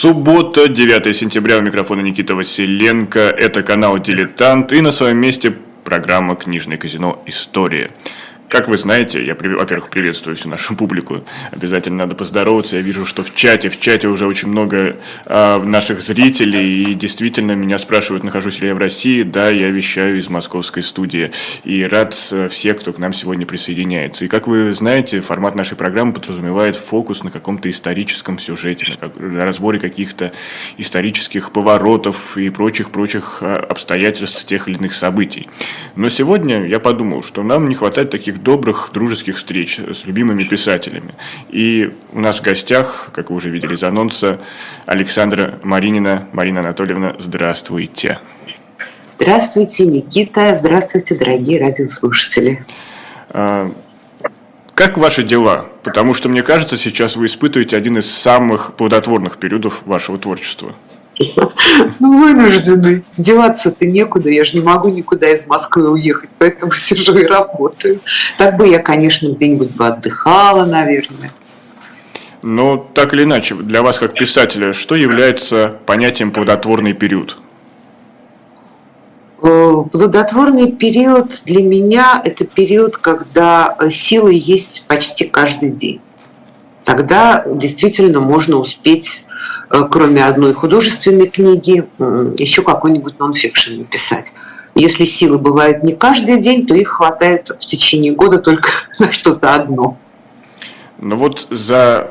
Суббота, 9 сентября, у микрофона Никита Василенко. Это канал «Дилетант» и на своем месте программа «Книжное казино. История». Как вы знаете, я, во-первых, приветствую всю нашу публику. Обязательно надо поздороваться. Я вижу, что в чате, в чате уже очень много э, наших зрителей. И действительно меня спрашивают, нахожусь ли я в России. Да, я вещаю из московской студии. И рад э, всех, кто к нам сегодня присоединяется. И как вы знаете, формат нашей программы подразумевает фокус на каком-то историческом сюжете, на, как, разборе каких-то исторических поворотов и прочих-прочих э, обстоятельств тех или иных событий. Но сегодня я подумал, что нам не хватает таких добрых дружеских встреч с любимыми писателями. И у нас в гостях, как вы уже видели из анонса, Александра Маринина. Марина Анатольевна, здравствуйте. Здравствуйте, Никита. Здравствуйте, дорогие радиослушатели. А, как ваши дела? Потому что, мне кажется, сейчас вы испытываете один из самых плодотворных периодов вашего творчества. Ну, вынуждены. Деваться-то некуда. Я же не могу никуда из Москвы уехать, поэтому сижу и работаю. Так бы я, конечно, где-нибудь бы отдыхала, наверное. Но так или иначе, для вас как писателя, что является понятием плодотворный период? Э, плодотворный период для меня – это период, когда силы есть почти каждый день. Тогда действительно можно успеть Э, кроме одной художественной книги, еще какой-нибудь нонфикшн написать. Если силы бывают не каждый день, то их хватает в течение года только на что-то одно. Ну вот за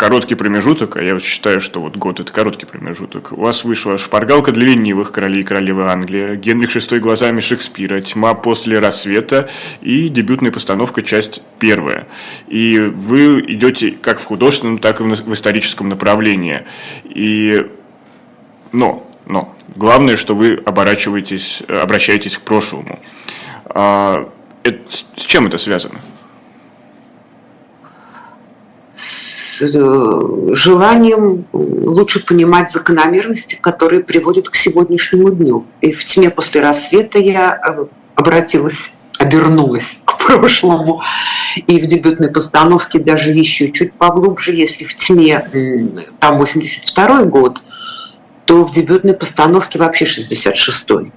короткий промежуток, а я вот считаю, что вот год – это короткий промежуток, у вас вышла «Шпаргалка для ленивых. Короли и королевы Англии», «Генрих VI глазами Шекспира», «Тьма после рассвета» и дебютная постановка «Часть первая». И вы идете как в художественном, так и в историческом направлении. И... Но, но, главное, что вы оборачиваетесь, обращаетесь к прошлому. А, это, с чем это связано? Э, желанием лучше понимать закономерности, которые приводят к сегодняшнему дню. И в тьме после рассвета я э, обратилась обернулась к прошлому. И в дебютной постановке даже еще чуть поглубже, если в тьме там 82 год, то в дебютной постановке вообще 66-й.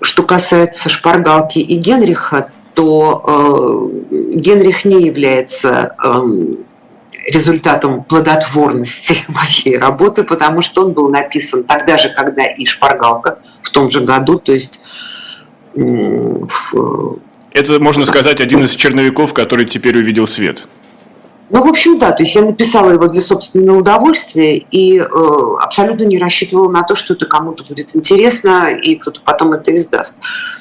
Что касается шпаргалки и Генриха, то э, Генрих не является э, результатом плодотворности моей работы, потому что он был написан тогда же, когда и «Шпаргалка» в том же году, то есть в, это, можно сказать, один из черновиков, который теперь увидел свет. Ну, в общем, да, то есть я написала его для собственного удовольствия и э, абсолютно не рассчитывала на то, что это кому-то будет интересно и кто-то потом это издаст.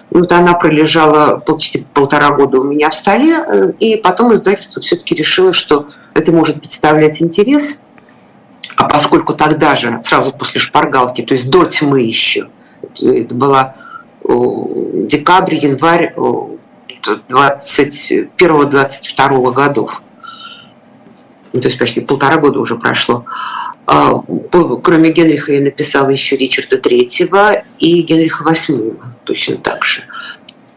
Вот она пролежала почти полтора года у меня в столе, э, и потом издательство все-таки решило, что это может представлять интерес. А поскольку тогда же, сразу после шпаргалки, то есть до тьмы еще, это была декабрь, январь 21-22 годов, то есть почти полтора года уже прошло. А, кроме Генриха я написала еще Ричарда Третьего и Генриха Восьмого точно так же.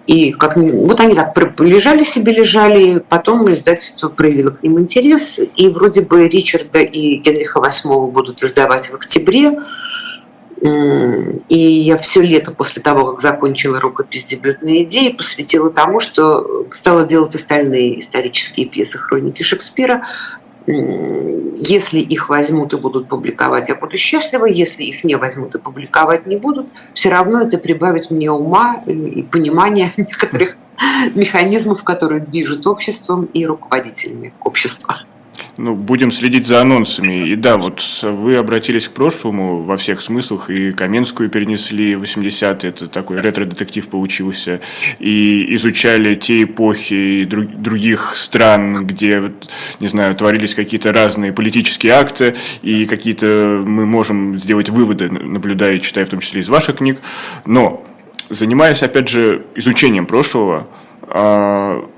И как вот они так лежали себе, лежали, потом издательство проявило к ним интерес, и вроде бы Ричарда и Генриха VIII будут издавать в октябре. И я все лето после того, как закончила рукопись дебютной идеи, посвятила тому, что стала делать остальные исторические пьесы хроники Шекспира, если их возьмут и будут публиковать, я буду счастлива. Если их не возьмут и публиковать не будут, все равно это прибавит мне ума и понимания некоторых механизмов, которые движут обществом и руководителями общества ну, будем следить за анонсами. И да, вот вы обратились к прошлому во всех смыслах, и Каменскую перенесли в 80-е, это такой ретро-детектив получился, и изучали те эпохи и друг, других стран, где, не знаю, творились какие-то разные политические акты, и какие-то мы можем сделать выводы, наблюдая и читая в том числе из ваших книг. Но, занимаясь, опять же, изучением прошлого, а,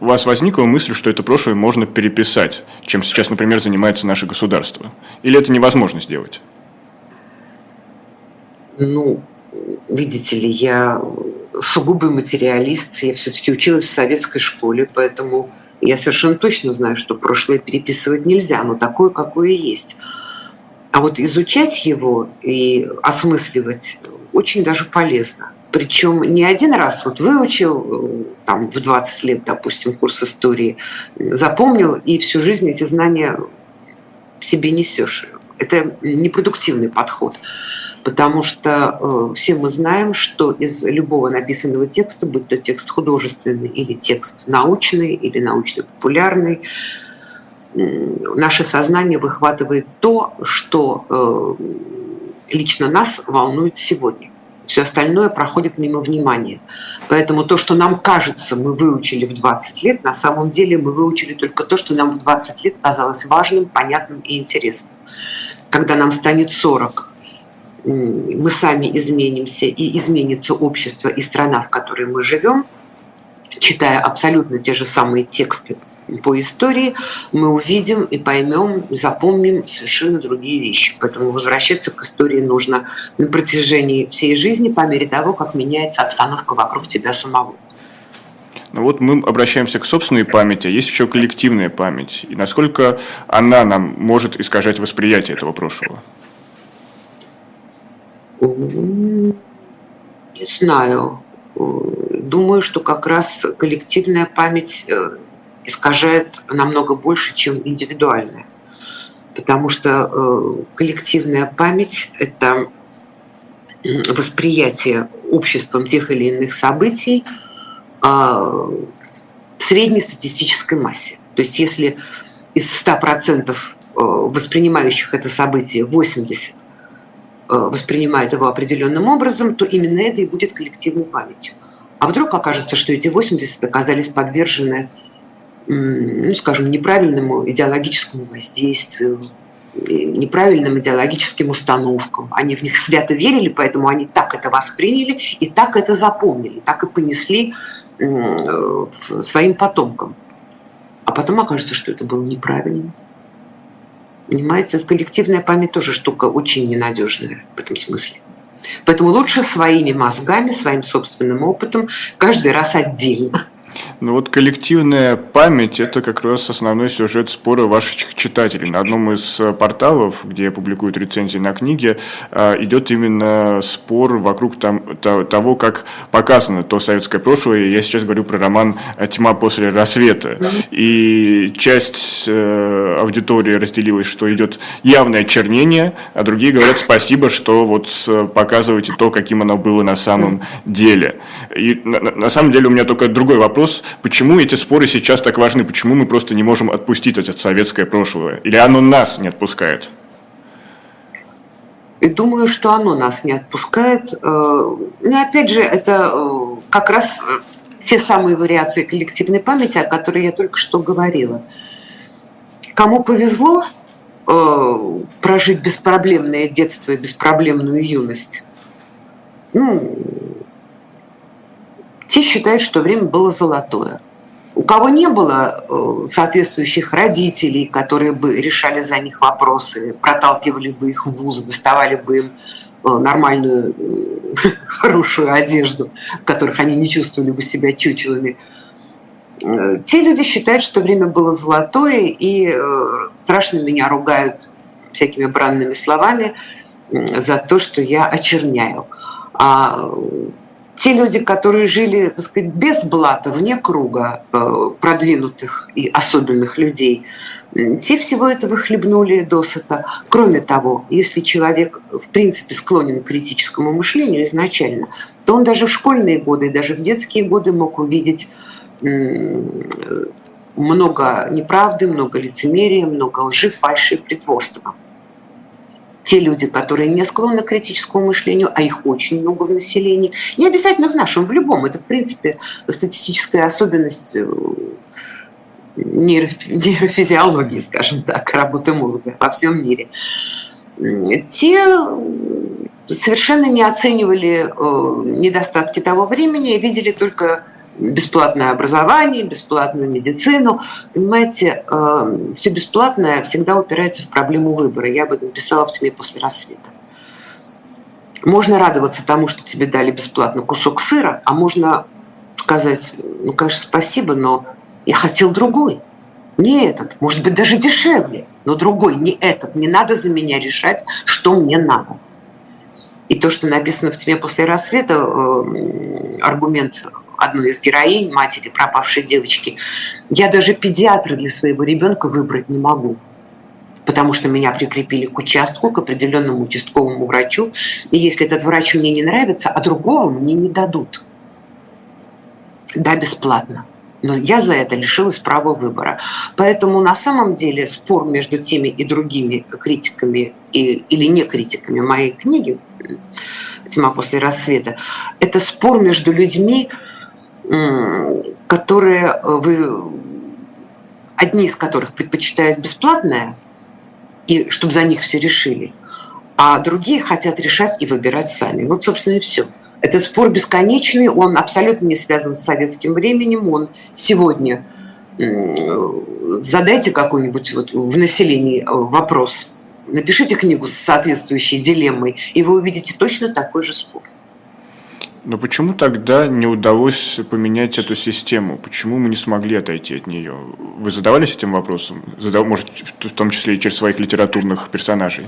у вас возникла мысль, что это прошлое можно переписать, чем сейчас, например, занимается наше государство? Или это невозможно сделать? Ну, видите ли, я сугубый материалист, я все-таки училась в советской школе, поэтому Я совершенно точно знаю, что прошлое переписывать нельзя, но такое, какое есть. А вот изучать его и осмысливать очень даже полезно. Причем не один раз вот выучил э, там, в 20 лет, допустим, курс истории, запомнил, и всю жизнь эти знания в себе несешь. Это непродуктивный подход, потому что э, все мы знаем, что из любого написанного текста, будь то текст художественный или текст научный или научно-популярный, наше сознание выхватывает то, что э, лично нас волнует сегодня. Все остальное проходит мимо внимания. Поэтому то, что нам кажется, мы выучили в 20 лет, на самом деле мы выучили только то, что нам в 20 лет казалось важным, понятным и интересным. Когда нам станет 40, мы сами изменимся, и изменится общество и страна, в которой мы живем, читая абсолютно те же самые тексты по истории, мы увидим и поймем, запомним совершенно другие вещи. Поэтому возвращаться к истории нужно на протяжении всей жизни по мере того, как меняется обстановка вокруг тебя самого. Ну вот мы обращаемся к собственной памяти, а есть еще коллективная память. И насколько она нам может искажать восприятие этого прошлого? Не знаю. Думаю, что как раз коллективная память э, искажает намного больше, чем индивидуальная. Потому что э, коллективная память – это восприятие обществом тех или иных событий э, в среднестатистической массе. То есть если из 100% э, воспринимающих это событие 80 воспринимают его определенным образом, то именно это и будет коллективной памятью. А вдруг окажется, что эти 80 оказались подвержены ну, скажем, неправильному идеологическому воздействию, неправильным идеологическим установкам. Они в них свято верили, поэтому они так это восприняли и так это запомнили, так и понесли своим потомкам. А потом окажется, что это было неправильно. Понимаете, коллективная память тоже штука очень ненадежная в этом смысле. Поэтому лучше своими мозгами, своим собственным опытом, каждый раз отдельно ну вот коллективная память – это как раз основной сюжет спора ваших читателей. На одном из э, порталов, где публикуют рецензии на книги, э, идет именно спор вокруг там, того, как показано то советское прошлое. Я сейчас говорю про роман «Тьма после рассвета». И часть э, аудитории разделилась, что идет явное чернение, а другие говорят спасибо, что вот показываете то, каким оно было на самом деле. И на, на самом деле у меня только другой вопрос почему эти споры сейчас так важны, почему мы просто не можем отпустить это советское прошлое, или оно нас не отпускает? И думаю, что оно нас не отпускает. Э, и опять же, это э, как раз э, те самые вариации коллективной памяти, о которых я только что говорила. Кому повезло прожить беспроблемное детство и беспроблемную юность, ну, те считают, что время было золотое. У кого не было э, соответствующих родителей, которые бы решали за них вопросы, проталкивали бы их в вузы, доставали бы им э, нормальную, э, хорошую одежду, в которых они не чувствовали бы себя чучелами, те люди считают, что время было золотое и страшно меня ругают всякими бранными словами за то, что я очерняю. А те люди, которые жили, так сказать, без блата, вне круга э, продвинутых и особенных людей, те всего этого хлебнули досыта. Кроме того, если человек в принципе склонен к критическому мышлению изначально, то он даже в школьные годы, даже в детские годы мог увидеть много неправды, много лицемерия, много лжи, фальши и притворства те люди, которые не склонны к критическому мышлению, а их очень много в населении, не обязательно в нашем, в любом, это в принципе статистическая особенность э, нейрофизиологии, скажем так, работы мозга во всем мире. Те совершенно не оценивали э, недостатки того времени, видели только бесплатное образование, бесплатную медицину. Понимаете, э, все бесплатное всегда упирается в проблему выбора. Я об этом писала в «Тьме после рассвета». Можно радоваться тому, что тебе дали бесплатно кусок сыра, а можно сказать, ну, конечно, спасибо, но Я хотел другой. Не этот, может быть, даже дешевле, но другой, не этот. Не надо за меня решать, что мне надо. И то, что написано в «Тьме после рассвета», э, аргумент одной из героинь, матери пропавшей девочки, я даже педиатра для своего ребенка выбрать не могу потому что меня прикрепили к участку, к определенному участковому врачу. И если этот врач мне не нравится, а другого мне не дадут. Да, бесплатно. Но я за это лишилась права выбора. Поэтому на самом деле спор между теми и другими критиками и, или не критиками моей книги «Тьма после рассвета» – это спор между людьми, которые вы, одни из которых предпочитают бесплатное, и чтобы за них все решили, а другие хотят решать и выбирать сами. Вот, собственно, и все. Этот спор бесконечный, он абсолютно не связан с советским временем, он сегодня задайте какой-нибудь вот в населении э, вопрос, напишите книгу с соответствующей дилеммой, и вы увидите точно такой же спор. Но почему тогда не удалось поменять эту систему? Почему мы не смогли отойти от нее? Вы задавались этим вопросом? Задав... Может, в том числе и через своих литературных персонажей?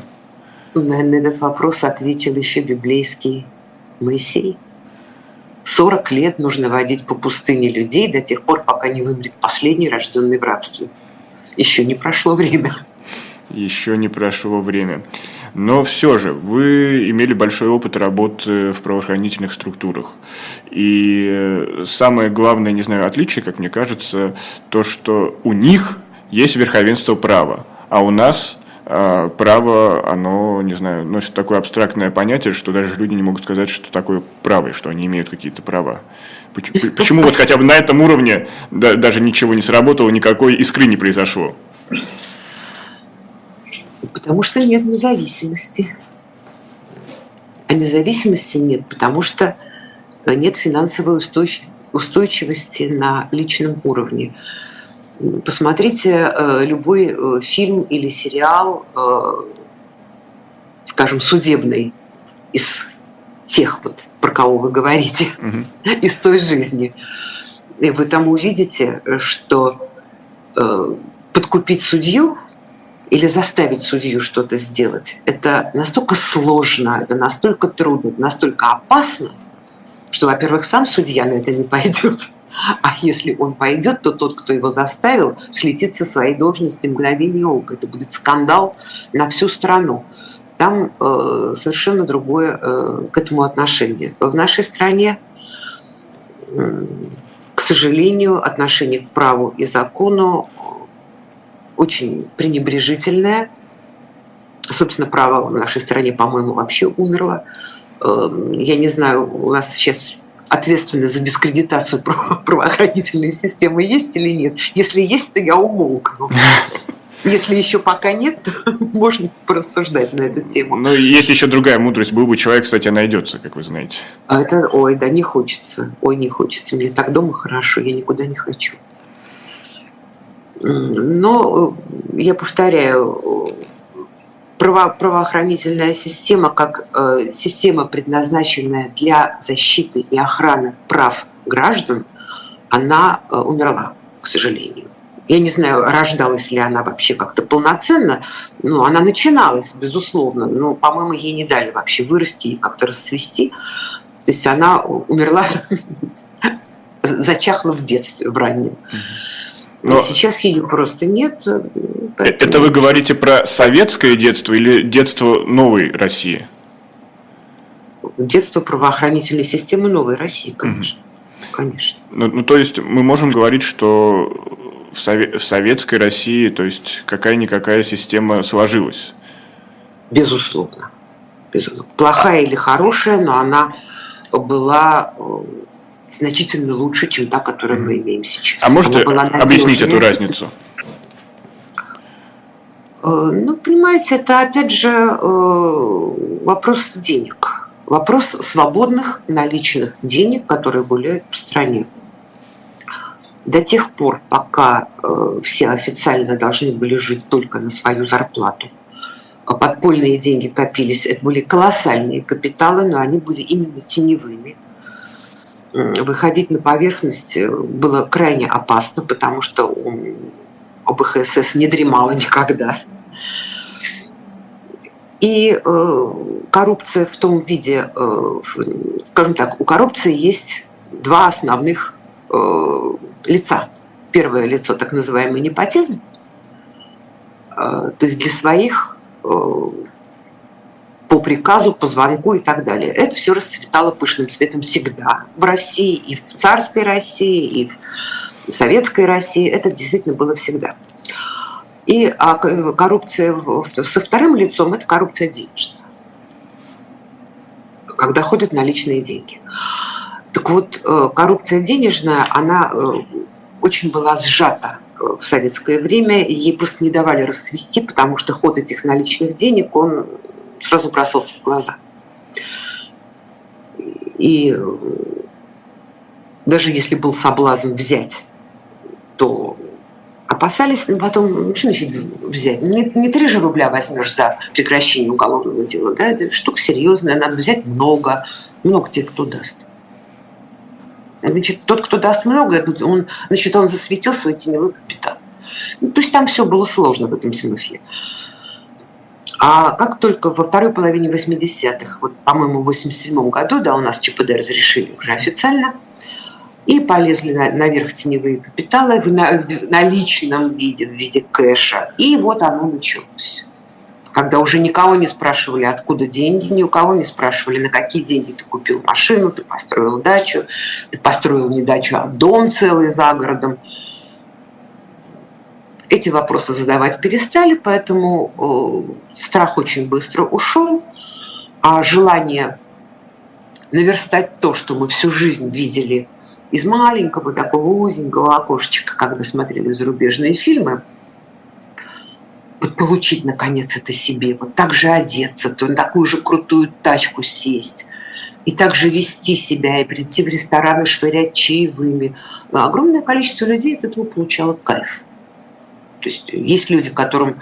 На этот вопрос ответил еще библейский Моисей. 40 лет нужно водить по пустыне людей до тех пор, пока не вымрет последний, рожденный в рабстве. Еще не прошло время. Еще не прошло время. Но все же вы имели большой опыт работы в правоохранительных структурах. И самое главное, не знаю, отличие, как мне кажется, то, что у них есть верховенство права, а у нас а, право, оно, не знаю, носит такое абстрактное понятие, что даже люди не могут сказать, что такое право, и что они имеют какие-то права. Почему вот хотя бы на этом уровне даже ничего не сработало, никакой искры не произошло? Потому что нет независимости. А независимости нет, потому что нет финансовой устойчивости на личном уровне. Посмотрите э, любой э, фильм или сериал, э, скажем, судебный из тех, вот, про кого вы говорите, угу. из той жизни. И вы там увидите, что подкупить судью или заставить судью что-то сделать, это настолько сложно, это настолько трудно, это настолько опасно, что, во-первых, сам судья на это не пойдет. А если он пойдет, то тот, кто его заставил, слетит со своей должности мгновение ока. Это будет скандал на всю страну. Там э, совершенно другое э, к этому отношение. В нашей стране, э, к сожалению, отношение к праву и закону очень пренебрежительное. Собственно, право в нашей стране, по-моему, вообще умерло. Э, я не знаю, у нас сейчас ответственность за дискредитацию правоохранительной системы есть или нет? Если есть, то я умолкну. Если еще пока нет, то можно порассуждать на эту тему. Ну, если еще другая мудрость, был бы человек, кстати, найдется, как вы знаете. А это, ой, да, не хочется. Ой, не хочется. Мне так дома хорошо, я никуда не хочу. Но, э, я повторяю, право, правоохранительная система как э, система, предназначенная для защиты и охраны прав граждан, она э, умерла, к сожалению. Я не знаю, рождалась ли она вообще как-то полноценно, но она начиналась, безусловно, но, по-моему, ей не дали вообще вырасти и как-то расцвести. То есть она умерла, зачахла в детстве, в раннем. Но сейчас ее просто нет. Поэтому... Это вы говорите про советское детство или детство новой России? Детство правоохранительной системы новой России, конечно. Угу. Конечно. Ну, ну, то есть мы можем говорить, что в, сове- в советской России, то есть какая-никакая система сложилась? Безусловно. Безусловно. Плохая или хорошая, но она была э, значительно лучше, чем та, которую мы имеем сейчас. А можете объяснить эту разницу? Э, ну, понимаете, это опять же э, вопрос денег. Вопрос свободных наличных денег, которые гуляют по стране. До тех пор, пока э, все официально должны были жить только на свою зарплату, а подпольные деньги копились, это были колоссальные капиталы, но они были именно теневыми выходить на поверхность было крайне опасно, потому что ОБХСС не дремала никогда. И э, коррупция в том виде, э, скажем так, у коррупции есть два основных э, лица. Первое лицо, так называемый непотизм, э, то есть для своих э, по приказу, по звонку и так далее. Это все расцветало пышным цветом всегда. В России, и в царской России, и в советской России. Это действительно было всегда. И а коррупция со вторым лицом – это коррупция денежная, когда ходят наличные деньги. Так вот, э, коррупция денежная, она э, очень была сжата э, в советское время, ей просто не давали расцвести, потому что ход этих наличных денег, он сразу бросался в глаза. И даже если был соблазн взять, то опасались ну, потом, ну, что значит взять? Не, не 3 же рубля возьмешь за прекращение уголовного дела, да, это штука серьезная, надо взять много, много тех, кто даст. Значит, тот, кто даст много, он, значит, он засветил свой теневой капитал. Ну, то есть там все было сложно в этом смысле. А как только во второй половине 80-х, вот, по-моему, в 87 году, да, у нас ЧПД разрешили уже официально – и полезли на, наверх теневые капиталы в, на, в наличном виде, в виде кэша. И вот оно началось. Когда уже никого не спрашивали, откуда деньги, ни у кого не спрашивали, на какие деньги ты купил машину, ты построил дачу, ты построил не дачу, а дом целый за городом. Эти вопросы задавать перестали, поэтому э, страх очень быстро ушел, а желание наверстать то, что мы всю жизнь видели – из маленького такого узенького окошечка, когда смотрели зарубежные фильмы, вот получить наконец это себе, вот так же одеться, то на такую же крутую тачку сесть, и также вести себя, и прийти в ресторан и швырять чаевыми. Огромное количество людей от этого получало кайф. То есть есть люди, которым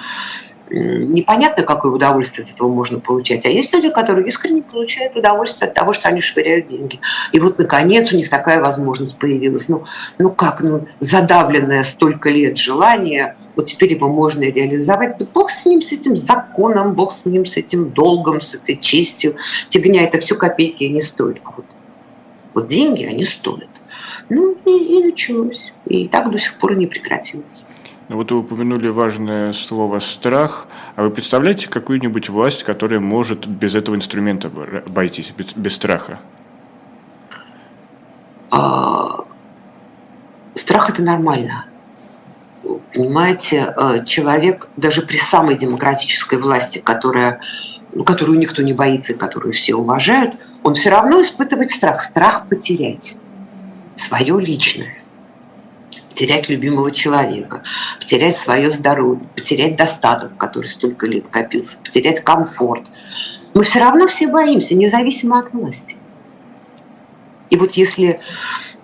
непонятно, какое удовольствие от этого можно получать. А есть люди, которые искренне получают удовольствие от того, что они швыряют деньги. И вот, наконец, у них такая возможность появилась. Ну, ну как, ну, задавленное столько лет желание, вот теперь его можно реализовать. Да бог с ним, с этим законом, бог с ним, с этим долгом, с этой честью. Фигня, это все копейки не стоит. А вот, вот деньги, они стоят. Ну, и, и началось. И так до сих пор не прекратилось. Вот вы упомянули важное слово «страх». А вы представляете какую-нибудь власть, которая может без этого инструмента обойтись, без, без страха? А, страх – это нормально. Понимаете, э, человек даже при самой демократической власти, которая, ну, которую никто не боится которую все уважают, он все равно испытывает страх. Страх потерять свое личное потерять любимого человека, потерять свое здоровье, потерять достаток, который столько лет копился, потерять комфорт. Мы все равно все боимся, независимо от власти. И вот если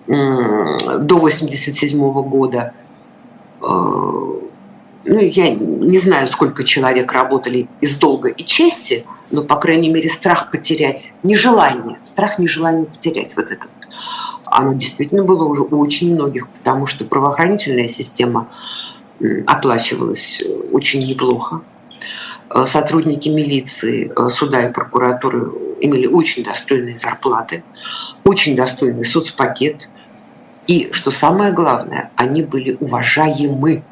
до 87 года, э, ну, я не знаю, сколько человек работали из долга и чести, но, по крайней мере, страх потерять, нежелание, страх нежелание потерять вот этот оно действительно было уже у очень многих, потому что правоохранительная система оплачивалась э, очень неплохо. Э, сотрудники милиции, э, суда и прокуратуры имели очень достойные зарплаты, очень достойный соцпакет. И, что самое главное, они были уважаемы.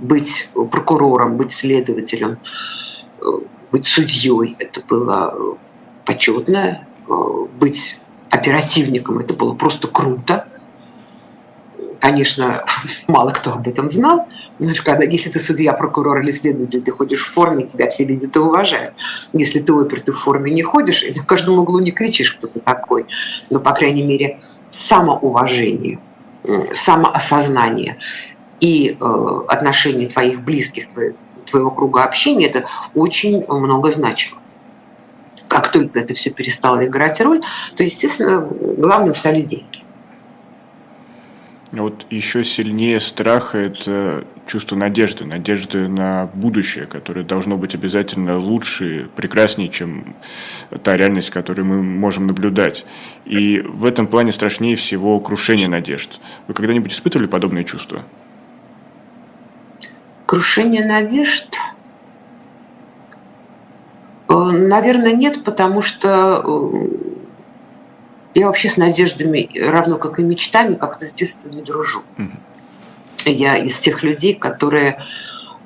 Быть прокурором, быть следователем, быть судьей – это было почетно. Быть оперативником. Это было просто круто. Конечно, мало кто об этом знал. Но когда, если ты судья, прокурор или следователь, ты ходишь в форме, тебя все видят и уважают. Если ты опер, ты в форме не ходишь, и на каждом углу не кричишь, кто ты такой. Но, по крайней мере, самоуважение, самоосознание и э, отношение твоих близких, твоего круга общения, это очень много значило как только это все перестало играть роль, то, естественно, главным стали деньги. Вот еще сильнее страха – это чувство надежды, надежды на будущее, которое должно быть обязательно лучше, прекраснее, чем та реальность, которую мы можем наблюдать. И в этом плане страшнее всего крушение надежд. Вы когда-нибудь испытывали подобные чувства? Крушение надежд? Э, наверное, нет, потому что э, я вообще с надеждами, равно как и мечтами, как-то с детства не дружу. Я из тех людей, которые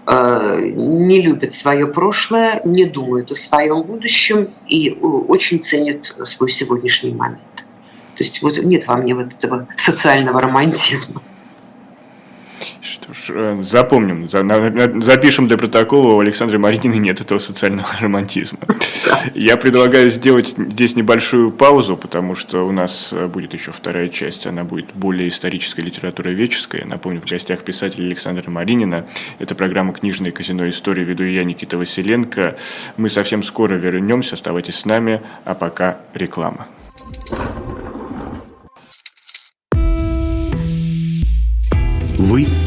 э, не любят свое прошлое, не думают о своем будущем и очень ценят свой сегодняшний момент. То есть вот нет во мне вот этого социального романтизма. Э, запомним, запишем для протокола, у Александры Маринины нет этого социального романтизма. Я предлагаю сделать здесь небольшую паузу, потому что у нас э, будет еще вторая часть, она будет более исторической, литературоведческой. Напомню, в гостях писатель Александра Маринина. Это программа «Книжное казино. История». Веду я, Никита Василенко. Мы совсем скоро вернемся, оставайтесь с нами, а пока реклама. Вы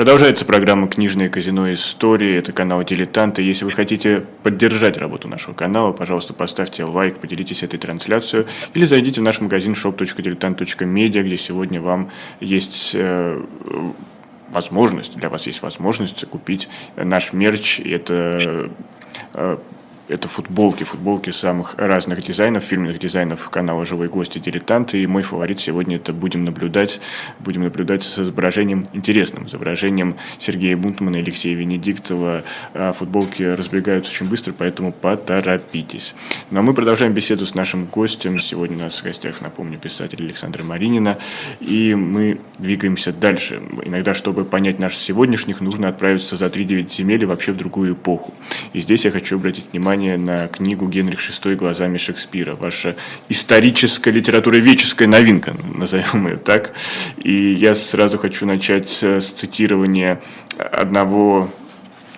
Продолжается программа «Книжное казино. Истории». Это канал «Дилетанты». Если вы хотите поддержать работу нашего канала, пожалуйста, поставьте лайк, поделитесь этой трансляцией или зайдите в наш магазин shop.diletant.media, где сегодня вам есть э, возможность, для вас есть возможность купить наш мерч. Это э, это футболки, футболки самых разных дизайнов, фирменных дизайнов канала «Живой гости дилетанты». И мой фаворит сегодня это «Будем наблюдать». Будем наблюдать с изображением интересным, изображением Сергея Бунтмана и Алексея Венедиктова. А футболки разбегаются очень быстро, поэтому поторопитесь. Ну а мы продолжаем беседу с нашим гостем. Сегодня у нас в гостях, напомню, писатель Александра Маринина. И мы двигаемся дальше. Иногда, чтобы понять наших сегодняшних, нужно отправиться за 3-9 земель и вообще в другую эпоху. И здесь я хочу обратить внимание внимание на книгу Генрих VI глазами Шекспира. Ваша историческая литературоведческая новинка, назовем ее так. И я сразу хочу начать с цитирования одного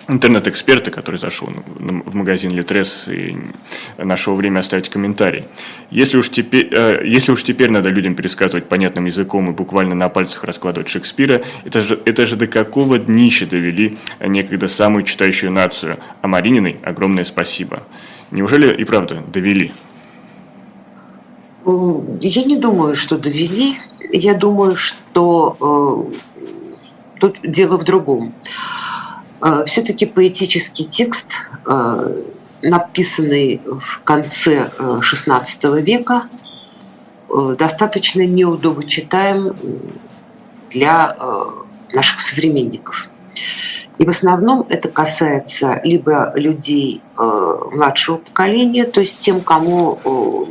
интернет-эксперта, который зашел в магазин Литрес и нашел время оставить комментарий. Если уж, теперь, э, если уж теперь надо людям пересказывать понятным языком и буквально на пальцах раскладывать Шекспира, это же, это же до какого днища довели некогда самую читающую нацию. А Марининой огромное спасибо. Неужели и правда довели? Я не думаю, что довели. Я думаю, что э, тут дело в другом. Все-таки поэтический текст, э, написанный в конце XVI э, века, достаточно неудобочитаем для наших современников. И в основном это касается либо людей младшего поколения, то есть тем, кому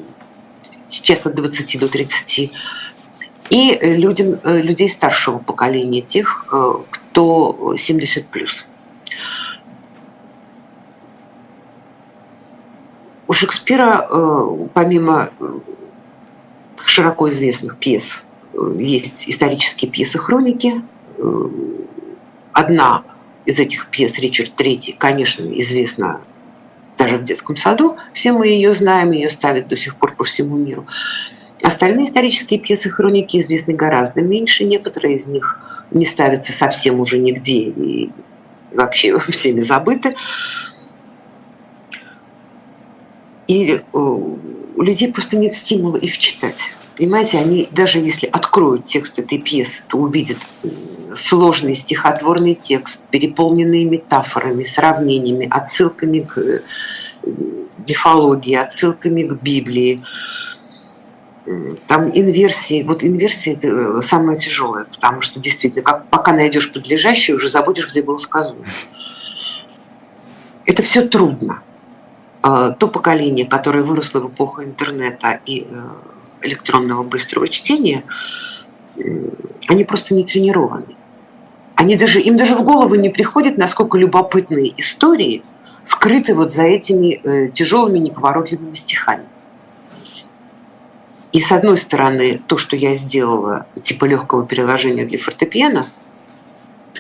сейчас от 20 до 30, и людям, людей старшего поколения, тех, кто 70 плюс. У Шекспира, э, помимо широко известных пьес, э, есть исторические пьесы-хроники. Э, одна из этих пьес, Ричард III, конечно, известна даже в детском саду. Все мы ее знаем, ее ставят до сих пор по всему миру. Остальные исторические пьесы-хроники известны гораздо меньше. Некоторые из них не ставятся совсем уже нигде и вообще всеми забыты. И у людей просто нет стимула их читать. Понимаете, они даже если откроют текст этой пьесы, то увидят сложный стихотворный текст, переполненный метафорами, сравнениями, отсылками к э, мифологии, отсылками к Библии. Там инверсии, вот инверсия это самое тяжелое, потому что действительно, как, пока найдешь подлежащее, уже забудешь, где был сказано. Это все трудно. А, то поколение, которое выросло в эпоху интернета и э, электронного быстрого чтения, они просто не тренированы. Они даже, им даже в голову не приходит, насколько любопытные истории скрыты вот за этими э, тяжелыми неповоротливыми стихами. И с одной стороны, то, что я сделала, типа легкого переложения для фортепиано,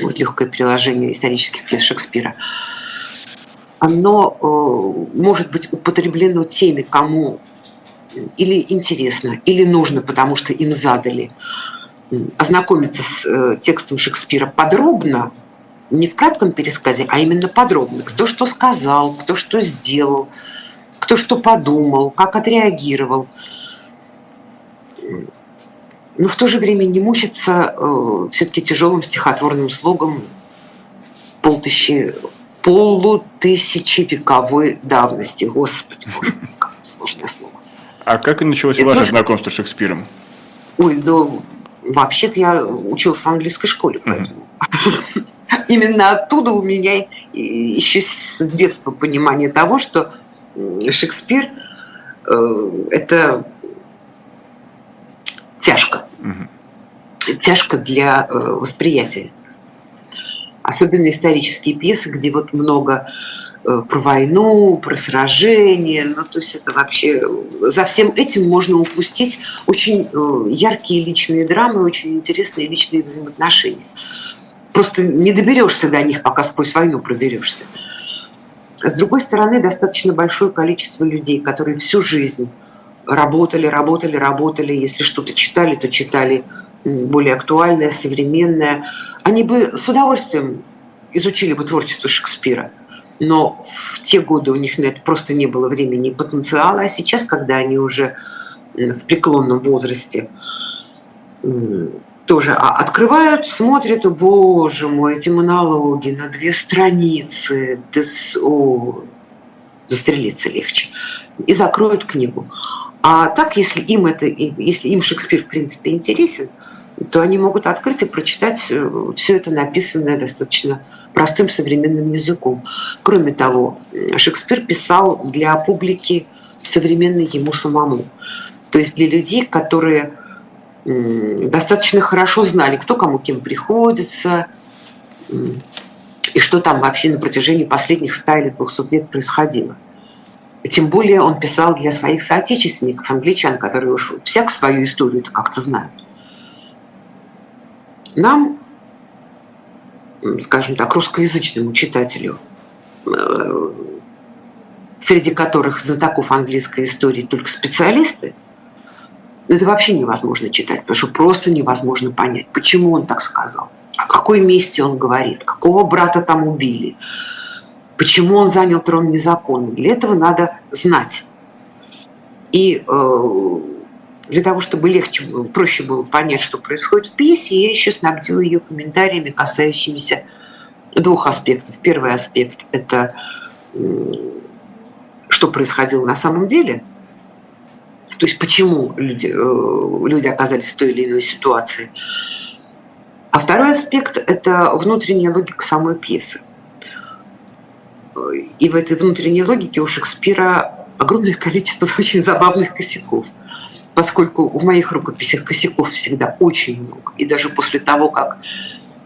вот легкое переложение исторических пьес Шекспира, оно э, может быть употреблено теми, кому или интересно, или нужно, потому что им задали ознакомиться с э, текстом Шекспира подробно, не в кратком пересказе, а именно подробно. Кто что сказал, кто что сделал, кто что подумал, как отреагировал. Но в то же время не мучиться э, все-таки тяжелым стихотворным слогом полтысячи, полутысячевековой давности. Господи, боже мой, какое сложное слово. А как и началось Это ваше тоже... знакомство с Шекспиром? Ой, да вообще-то я училась в английской школе, поэтому mm-hmm. именно оттуда у меня еще с детства понимание того, что Шекспир э, это тяжко. Mm-hmm. Тяжко для э, восприятия. Особенно исторические пьесы, где вот много Э, про войну, про сражение. Ну, то есть это вообще... За всем этим можно упустить очень э, яркие личные драмы, очень интересные личные взаимоотношения. Просто не доберешься до них, пока сквозь войну продерешься. С другой стороны, достаточно большое количество людей, которые всю жизнь работали, работали, работали. Если что-то читали, то читали более актуальное, современное. Они бы с удовольствием изучили бы творчество Шекспира – но в те годы у них на это просто не было времени и потенциала, а сейчас, когда они уже в преклонном возрасте тоже а, открывают, смотрят, о, боже мой, эти монологи на две страницы, о, застрелиться легче, и закроют книгу. А так, если им это, если им Шекспир в принципе интересен, то они могут открыть и прочитать э, все это написанное достаточно простым современным языком. Кроме того, Шекспир писал для публики современной ему самому. То есть для людей, которые достаточно хорошо знали, кто кому кем приходится, и что там вообще на протяжении последних 100 или 200 лет происходило. Тем более он писал для своих соотечественников, англичан, которые уж всяк свою историю как-то знают. Нам скажем так, русскоязычному читателю, э, среди которых знатоков английской истории только специалисты, это вообще невозможно читать, потому что просто невозможно понять, почему он так сказал, о какой месте он говорит, какого брата там убили, почему он занял трон незаконно. Для этого надо знать. И э, для того, чтобы легче было, проще было понять, что происходит в пьесе, я еще снабдила ее комментариями, касающимися двух аспектов. Первый аспект – это что происходило на самом деле, то есть почему люди, э, люди оказались в той или иной ситуации. А второй аспект – это внутренняя логика самой пьесы. И в этой внутренней логике у Шекспира огромное количество очень забавных косяков – поскольку в моих рукописях косяков всегда очень много, и даже после того, как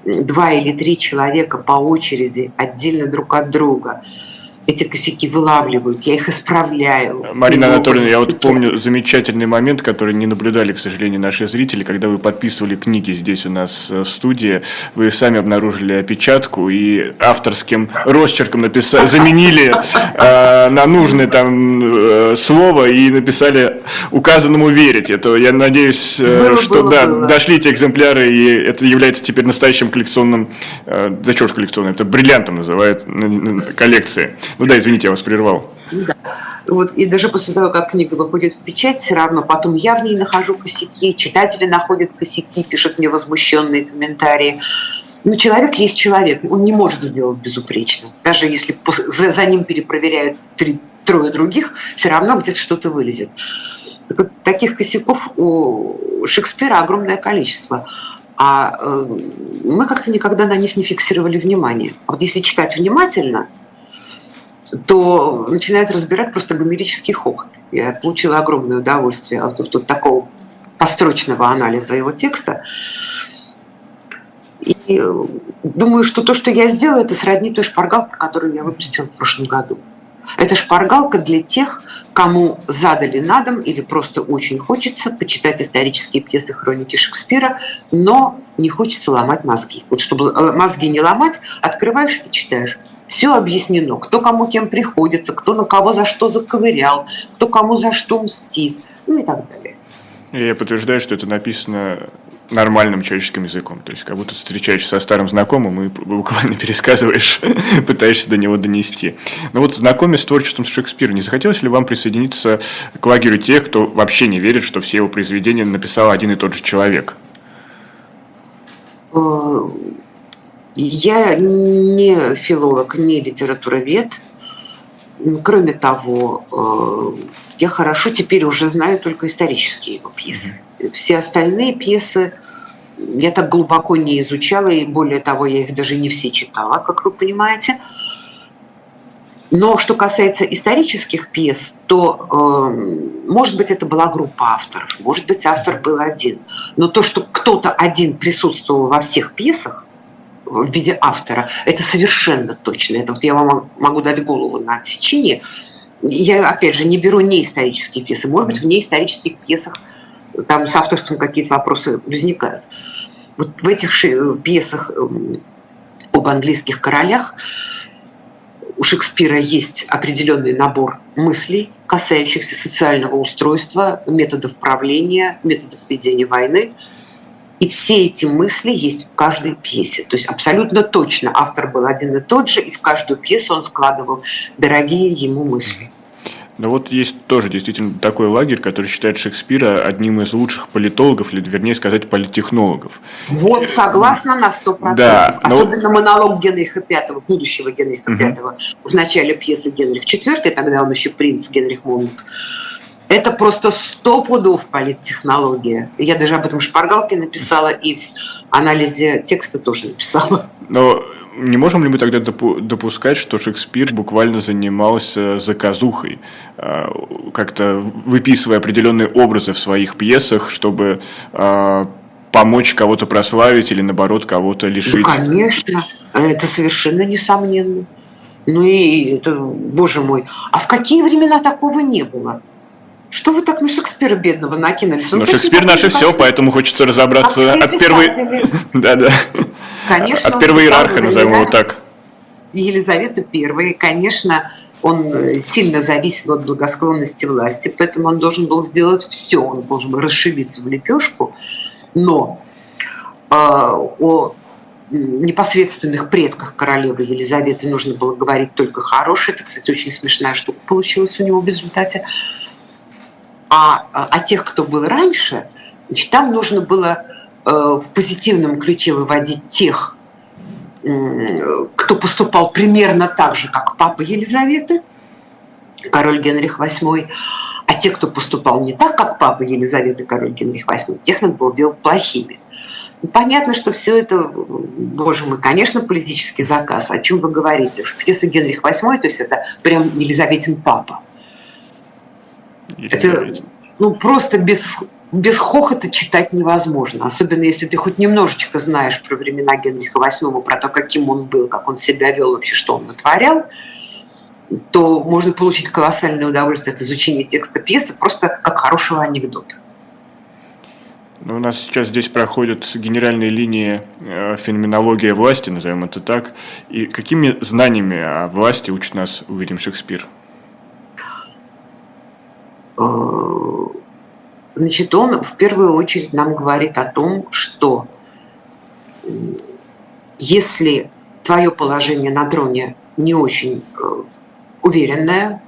два или три человека по очереди отдельно друг от друга эти косяки вылавливают, я их исправляю. Марина Анатольевна, я вот помню замечательный момент, который не наблюдали, к сожалению, наши зрители, когда вы подписывали книги здесь у нас э, в студии, вы сами обнаружили опечатку и авторским росчерком написали, заменили э, на нужное там э, слово и написали указанному верить. Это я надеюсь, э, было, что было, да, было. дошли эти экземпляры, и это является теперь настоящим коллекционным, э, да что ж коллекционным, это бриллиантом называют коллекции. Ну да, извините, я вас прервал. Да. Вот, и даже после того, как книга выходит в печать, все равно потом я в ней нахожу косяки, читатели находят косяки, пишут мне возмущенные комментарии. Но ну, человек есть человек, он не может сделать безупречно. Даже если за, ним перепроверяют три, трое других, все равно где-то что-то вылезет. Так вот, таких косяков у Шекспира огромное количество. А э, мы как-то никогда на них не фиксировали внимание. Вот если читать внимательно, то начинают разбирать просто гомерический хохот. Я получила огромное удовольствие от, от, от такого построчного анализа его текста. И э, думаю, что то, что я сделала, это сродни той шпаргалке, которую я выпустила в прошлом году. Это шпаргалка для тех, кому задали на дом или просто очень хочется почитать исторические пьесы хроники Шекспира, но не хочется ломать мозги. Вот чтобы э, мозги не ломать, открываешь и читаешь. Все объяснено, кто кому кем приходится, кто на кого за что заковырял, кто кому за что мстит, ну и так далее. Я подтверждаю, что это написано нормальным человеческим языком. То есть, как будто встречаешься со старым знакомым и буквально пересказываешь, пытаешься до него донести. Но вот знакомясь с творчеством Шекспира, не захотелось ли вам присоединиться к лагерю тех, кто вообще не верит, что все его произведения написал один и тот же человек? Я не филолог, не литературовед. Кроме того, э, я хорошо теперь уже знаю только исторические его пьесы. Все остальные пьесы я так глубоко не изучала, и более того, я их даже не все читала, как вы понимаете. Но что касается исторических пьес, то, э, может быть, это была группа авторов, может быть, автор был один. Но то, что кто-то один присутствовал во всех пьесах в виде автора, это совершенно точно. Это вот я вам могу дать голову на отсечение. Я, опять же, не беру неисторические пьесы. Может быть, в неисторических пьесах там с авторством какие-то вопросы возникают. Вот в этих пьесах эм, об английских королях у Шекспира есть определенный набор мыслей, касающихся социального устройства, методов правления, методов ведения войны. И все эти мысли есть в каждой пьесе. То есть абсолютно точно автор был один и тот же, и в каждую пьесу он вкладывал дорогие ему мысли. Но вот есть тоже действительно такой лагерь, который считает Шекспира одним из лучших политологов, или вернее сказать, политтехнологов. Вот, согласна на сто процентов. Да, Особенно вот... монолог Генриха V, будущего Генриха угу. V, в начале пьесы Генрих IV, тогда он еще принц Генрих Монмут. Это просто сто пудов политтехнология. Я даже об этом в шпаргалке написала и в анализе текста тоже написала. Но не можем ли мы тогда допускать, что Шекспир буквально занимался заказухой, а, как-то выписывая определенные образы в своих пьесах, чтобы а, помочь кого-то прославить или, наоборот, кого-то лишить? Ну, конечно, это совершенно несомненно. Ну и это, боже мой, а в какие времена такого не было? Что вы так на Шекспира бедного накинулись? Ну, Шекспир наше все, поэтому хочется разобраться от первой... Да-да. Конечно. От первого иерарха, назовем его так. Елизавета I, конечно, он э, сильно зависел от благосклонности власти, поэтому он должен был сделать все, он должен был расшибиться в лепешку, но э, о непосредственных предках королевы Елизаветы нужно было говорить только хорошее. Это, кстати, очень смешная штука получилась у него в результате. А о а тех, кто был раньше, значит, там нужно было э, в позитивном ключе выводить тех, кто поступал примерно так же, как папа Елизаветы, король Генрих VIII, а те, кто поступал не так, как папа Елизаветы, король Генрих VIII, тех надо было делать плохими. Понятно, что все это, боже мой, конечно, политический заказ. О чем вы говорите? Пьеса Генрих VIII, то есть это прям Елизаветин папа. Это ну, просто без, без хохота читать невозможно. Особенно если ты хоть немножечко знаешь про времена Генриха VIII, про то, каким он был, как он себя вел, вообще, что он вытворял, то можно получить колоссальное удовольствие от изучения текста пьесы просто как хорошего анекдота. Ну, у нас сейчас здесь проходят генеральные линии э, феноменология власти, назовем это так. И какими знаниями о власти учит нас Уильям Шекспир? Э, значит, он в первую очередь нам говорит о том, что если твое положение на троне не очень э, уверенная,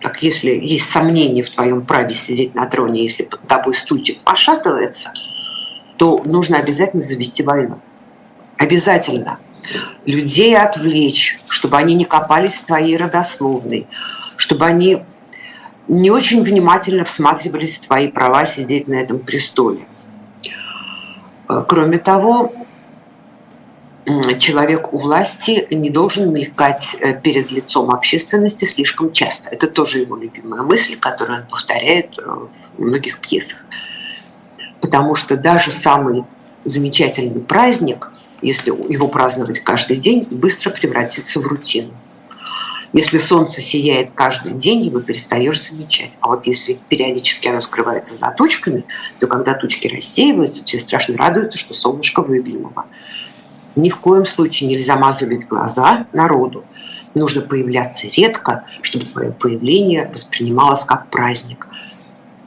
так если есть сомнения в твоем праве сидеть на троне, если под тобой стульчик пошатывается, то нужно обязательно завести войну. Обязательно. Людей отвлечь, чтобы они не копались в твоей родословной, чтобы они не очень внимательно всматривались в твои права сидеть на этом престоле. Э, кроме того, человек у власти не должен мелькать э, перед лицом общественности слишком часто. Это тоже его любимая мысль, которую он повторяет э, в многих пьесах. Потому что даже самый замечательный праздник, если его праздновать каждый день, быстро превратится в рутину. Если солнце сияет каждый день, его перестаешь замечать. А вот если периодически оно скрывается за тучками, то когда тучки рассеиваются, все страшно радуются, что солнышко выглянуло. Ни в коем случае нельзя мазывать глаза народу. Нужно появляться редко, чтобы твое появление воспринималось как праздник.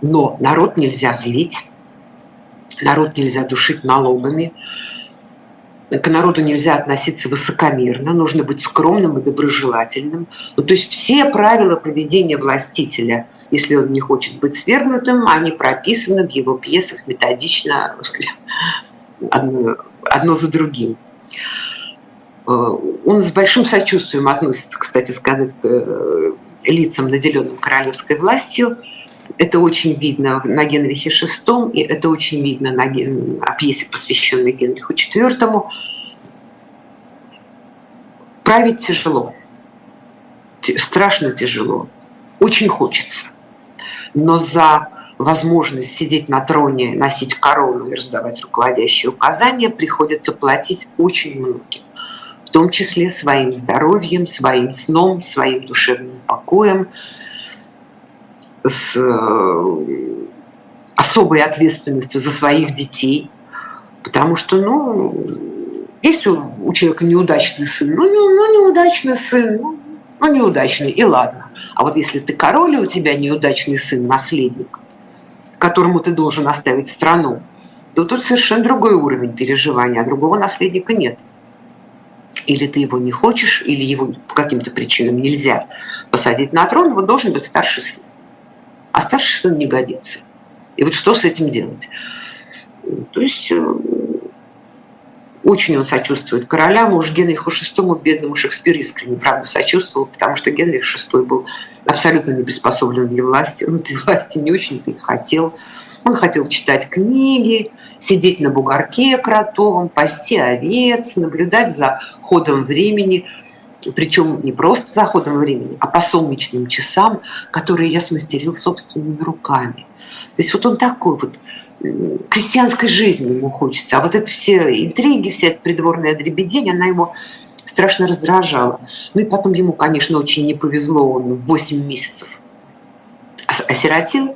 Но народ нельзя злить, народ нельзя душить налогами, к народу нельзя относиться высокомерно, нужно быть скромным и доброжелательным. Ну, то есть все правила поведения властителя, если он не хочет быть свергнутым, они прописаны в его пьесах методично, одно, одно за другим. Э, он с большим сочувствием относится, кстати сказать, к э, лицам, наделенным королевской властью. Это очень видно на Генрихе VI, и это очень видно на, пьесе, посвященной Генриху IV. Править тяжело, страшно тяжело, очень хочется. Но за возможность сидеть на троне, носить корону и раздавать руководящие указания приходится платить очень многим. В том числе своим здоровьем, своим сном, своим душевным покоем, с э, особой ответственностью за своих детей. Потому что, ну, если у человека неудачный сын, ну, ну неудачный сын, ну, ну неудачный, и ладно. А вот если ты король, и у тебя неудачный сын, наследник, которому ты должен оставить страну, то тут совершенно другой уровень переживания, а другого наследника нет. Или ты его не хочешь, или его по каким-то причинам нельзя посадить на трон, вот должен быть старший сын. А старший сын не годится. И вот что с этим делать? То есть э, очень он сочувствует королям, уж Генриху VI, бедному Шекспир искренне, правда, сочувствовал, потому что Генрих VI был абсолютно не приспособлен для власти. Он этой власти не очень хотел. Он хотел читать книги, сидеть на бугорке кротовом, пасти овец, наблюдать за ходом времени, причем не просто за ходом времени, а по солнечным часам, которые я смастерил собственными руками. То есть вот он такой вот крестьянской жизни ему хочется. А вот это все интриги, вся эта придворная дребедень, она его страшно раздражала. Ну и потом ему, конечно, очень не повезло, он 8 месяцев осиротел,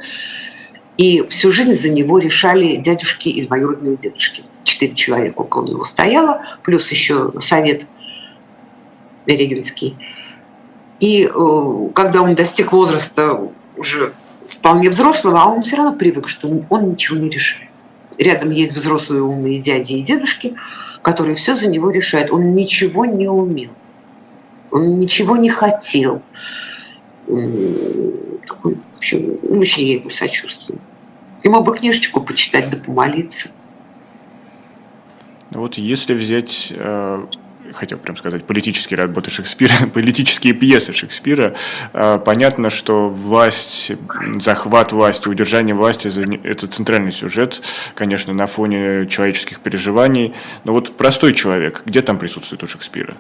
и всю жизнь за него решали дядюшки и двоюродные дедушки. Четыре человека около него стояло, плюс еще совет регенский. И э, когда он достиг возраста уже вполне взрослого, а он все равно привык, что он ничего не решает. Рядом есть взрослые умные дяди и дедушки, которые все за него решают. Он ничего не умел, он ничего не хотел. Такой, вообще, очень я ему сочувствую. Ему бы книжечку почитать да помолиться. Вот если взять э, хотел прям сказать, политические работы Шекспира, политические пьесы Шекспира, а, понятно, что власть, захват власти, удержание власти – это центральный сюжет, конечно, на фоне человеческих переживаний. Но вот простой человек, где там присутствует у Шекспира?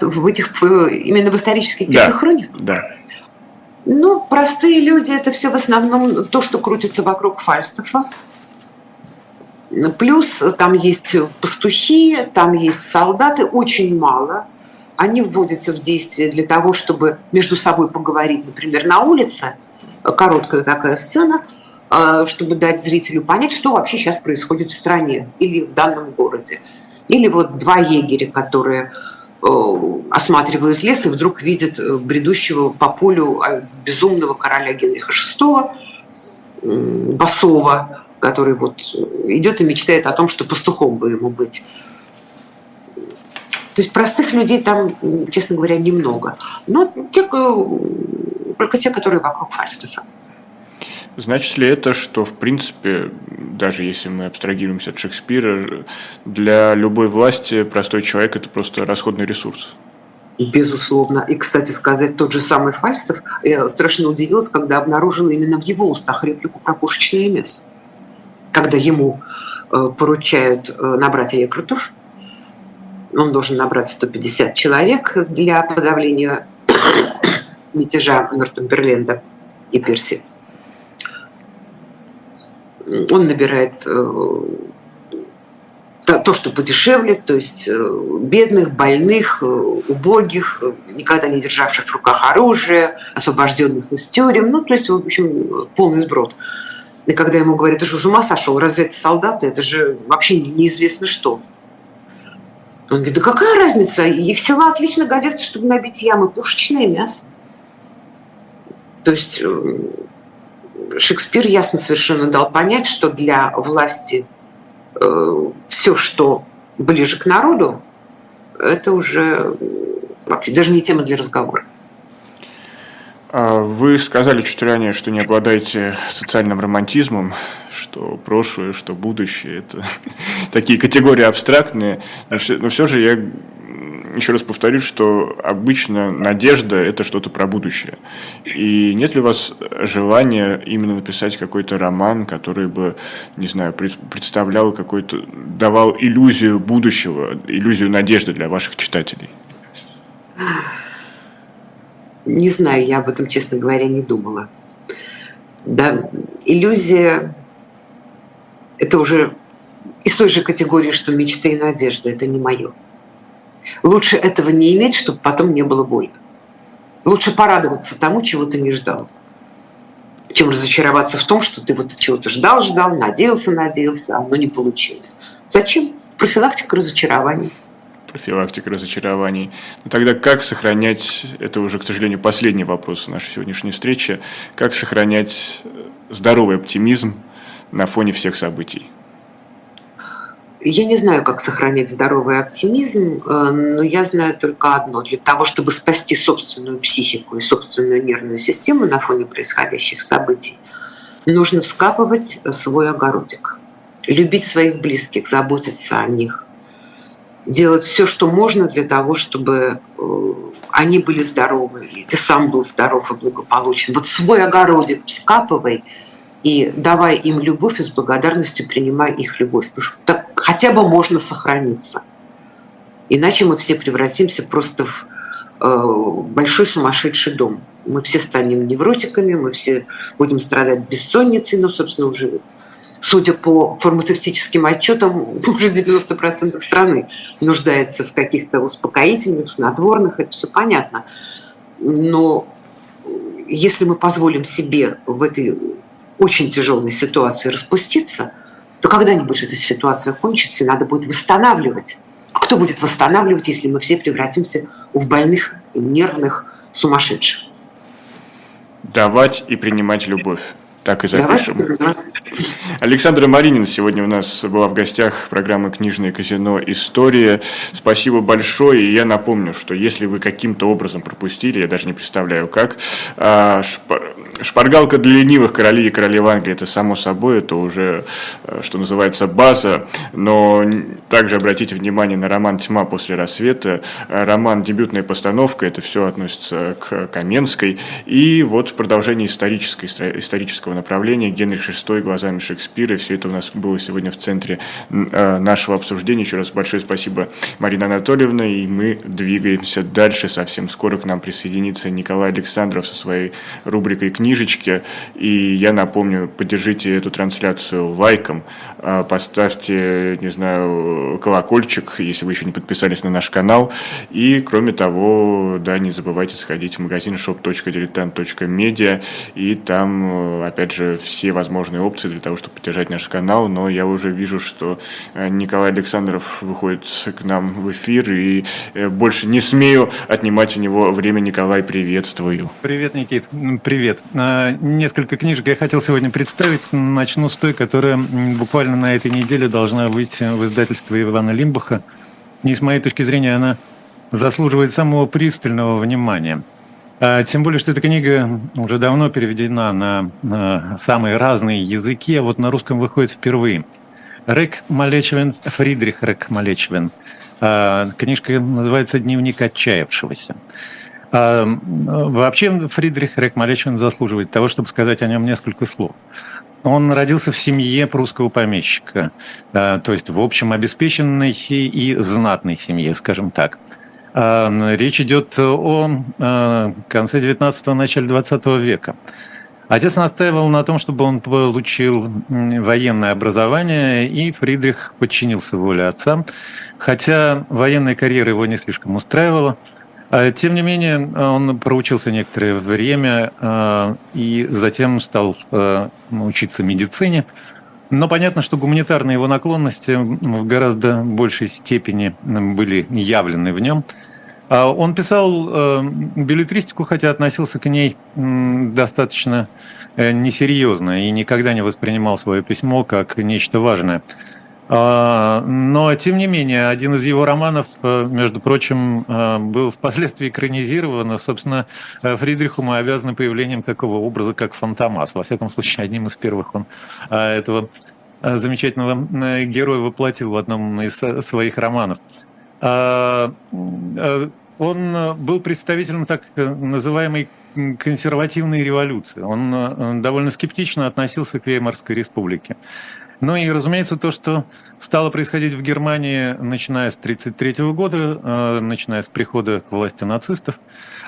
В этих, именно в исторических пьесах да? Да. Ну, простые люди – это все в основном то, что крутится вокруг Фальстафа. Плюс там есть пастухи, там есть солдаты, очень мало. Они вводятся в действие для того, чтобы между собой поговорить, например, на улице, короткая такая сцена, э, чтобы дать зрителю понять, что вообще сейчас происходит в стране или в данном городе. Или вот два егеря, которые э, осматривают лес и вдруг видят э, бредущего по полю безумного короля Генриха VI, Басова, который вот идет и мечтает о том, что пастухом бы ему быть. То есть простых людей там, честно говоря, немного. Но те, только те, которые вокруг Фальстафа. Значит ли это, что, в принципе, даже если мы абстрагируемся от Шекспира, для любой власти простой человек – это просто расходный ресурс? Безусловно. И, кстати сказать, тот же самый Фальстов, страшно удивилась, когда обнаружила именно в его устах реплику про пушечное мясо. Когда ему э, поручают э, набрать рекрутов, он должен набрать 150 человек для подавления мятежа Нортумберленда и Перси. Он набирает э, то, что подешевле, то есть бедных, больных, убогих, никогда не державших в руках оружие, освобожденных из тюрем, ну, то есть, в общем, полный сброд. И когда ему говорят, ты что, с ума сошел, разве это солдаты, это же вообще неизвестно что. Он говорит, да какая разница, их тела отлично годятся, чтобы набить ямы, пушечное мясо. То есть э, Шекспир ясно совершенно дал понять, что для власти э, все, что ближе к народу, это уже вообще даже не тема для разговора. А вы сказали чуть ранее, что не обладаете социальным романтизмом, что прошлое, что будущее – это такие категории абстрактные. Но все, но все же я еще раз повторюсь, что обычно надежда – это что-то про будущее. И нет ли у вас желания именно написать какой-то роман, который бы, не знаю, представлял какой-то, давал иллюзию будущего, иллюзию надежды для ваших читателей? Не знаю, я об этом, честно говоря, не думала. Да, иллюзия – это уже из той же категории, что мечты и надежда – это не мое. Лучше этого не иметь, чтобы потом не было больно. Лучше порадоваться тому, чего ты не ждал, чем разочароваться в том, что ты вот чего-то ждал, ждал, надеялся, надеялся, а оно не получилось. Зачем? Профилактика разочарований. Профилактика разочарований. Но тогда как сохранять, это уже, к сожалению, последний вопрос нашей сегодняшней встречи, как сохранять здоровый оптимизм на фоне всех событий? Я не знаю, как сохранять здоровый оптимизм, э, но я знаю только одно. Для того, чтобы спасти собственную психику и собственную нервную систему на фоне происходящих событий, нужно вскапывать свой огородик, любить своих близких, заботиться о них, делать все, что можно для того, чтобы э, они были здоровы, и ты сам был здоров и благополучен. Вот свой огородик вскапывай – и давая им любовь и с благодарностью принимая их любовь. Потому что так хотя бы можно сохраниться. Иначе мы все превратимся просто в э, большой сумасшедший дом. Мы все станем невротиками, мы все будем страдать бессонницей, но, собственно, уже судя по фармацевтическим отчетам, уже 90% страны нуждается в каких-то успокоительных, снотворных, это все понятно. Но если мы позволим себе в этой очень тяжелой ситуации распуститься, то когда-нибудь эта ситуация кончится, и надо будет восстанавливать. А кто будет восстанавливать, если мы все превратимся в больных, нервных, сумасшедших? Давать и принимать любовь. Так и запишем. Александра Маринина сегодня у нас была в гостях программы «Книжное казино. История». Спасибо большое. И я напомню, что если вы каким-то образом пропустили, я даже не представляю как, а, шпаргалка для ленивых королей и королев Англии, это само собой, это уже, э, что называется, база. Но также обратите внимание на роман «Тьма после рассвета». Роман «Дебютная постановка», это все относится к Каменской. И вот продолжение исторической, исторического направления Генрих VI глазами Шекспира. Все это у нас было сегодня в центре э, нашего обсуждения. Еще раз большое спасибо, Марина Анатольевна. И мы двигаемся дальше. Совсем скоро к нам присоединится Николай Александров со своей рубрикой «Книжечки». И я напомню, поддержите эту трансляцию лайком, э, поставьте, не знаю, колокольчик, если вы еще не подписались на наш канал. И, кроме того, да, не забывайте сходить в магазин shop.diletant.media и там, э, опять же, все возможные опции для того, чтобы поддержать наш канал, но я уже вижу, что э, Николай Александров выходит к нам в эфир, и э, больше не смею отнимать у него время. Николай, приветствую. Привет, Никит. Привет. А, несколько книжек я хотел сегодня представить. Начну с той, которая буквально на этой неделе должна выйти в издательство Ивана Лимбаха. И с моей точки зрения она заслуживает самого пристального внимания. А, тем более, что эта книга уже давно переведена на, самые разные языки, а вот на русском выходит впервые. Рек Малечевен, Фридрих Рек Малечевен. А, книжка называется «Дневник отчаявшегося». А, вообще Фридрих Рек Малечевен заслуживает того, чтобы сказать о нем несколько слов. Он родился в семье прусского помещика, то есть в общем обеспеченной и знатной семье, скажем так. Речь идет о конце 19-го, начале 20 века. Отец настаивал на том, чтобы он получил военное образование, и Фридрих подчинился воле отца, хотя военная карьера его не слишком устраивала. А, тем не менее, он проучился некоторое время а, и затем стал а, учиться медицине – но понятно, что гуманитарные его наклонности в гораздо большей степени были явлены в нем. А он писал э, билетристику, хотя относился к ней достаточно э, несерьезно и никогда не воспринимал свое письмо как нечто важное. А, но, тем не менее, один из его романов, э, между прочим, э, был впоследствии экранизирован. Собственно, э, Фридриху мы обязаны появлением такого образа, как Фантомас. Во всяком случае, одним из первых он этого замечательного героя воплотил в одном из своих романов. А, он был представителем так называемой консервативной революции. Он довольно скептично относился к Веймарской республике. Ну и, разумеется, то, что стало происходить в Германии, начиная с 1933 года, э, начиная с прихода к власти нацистов,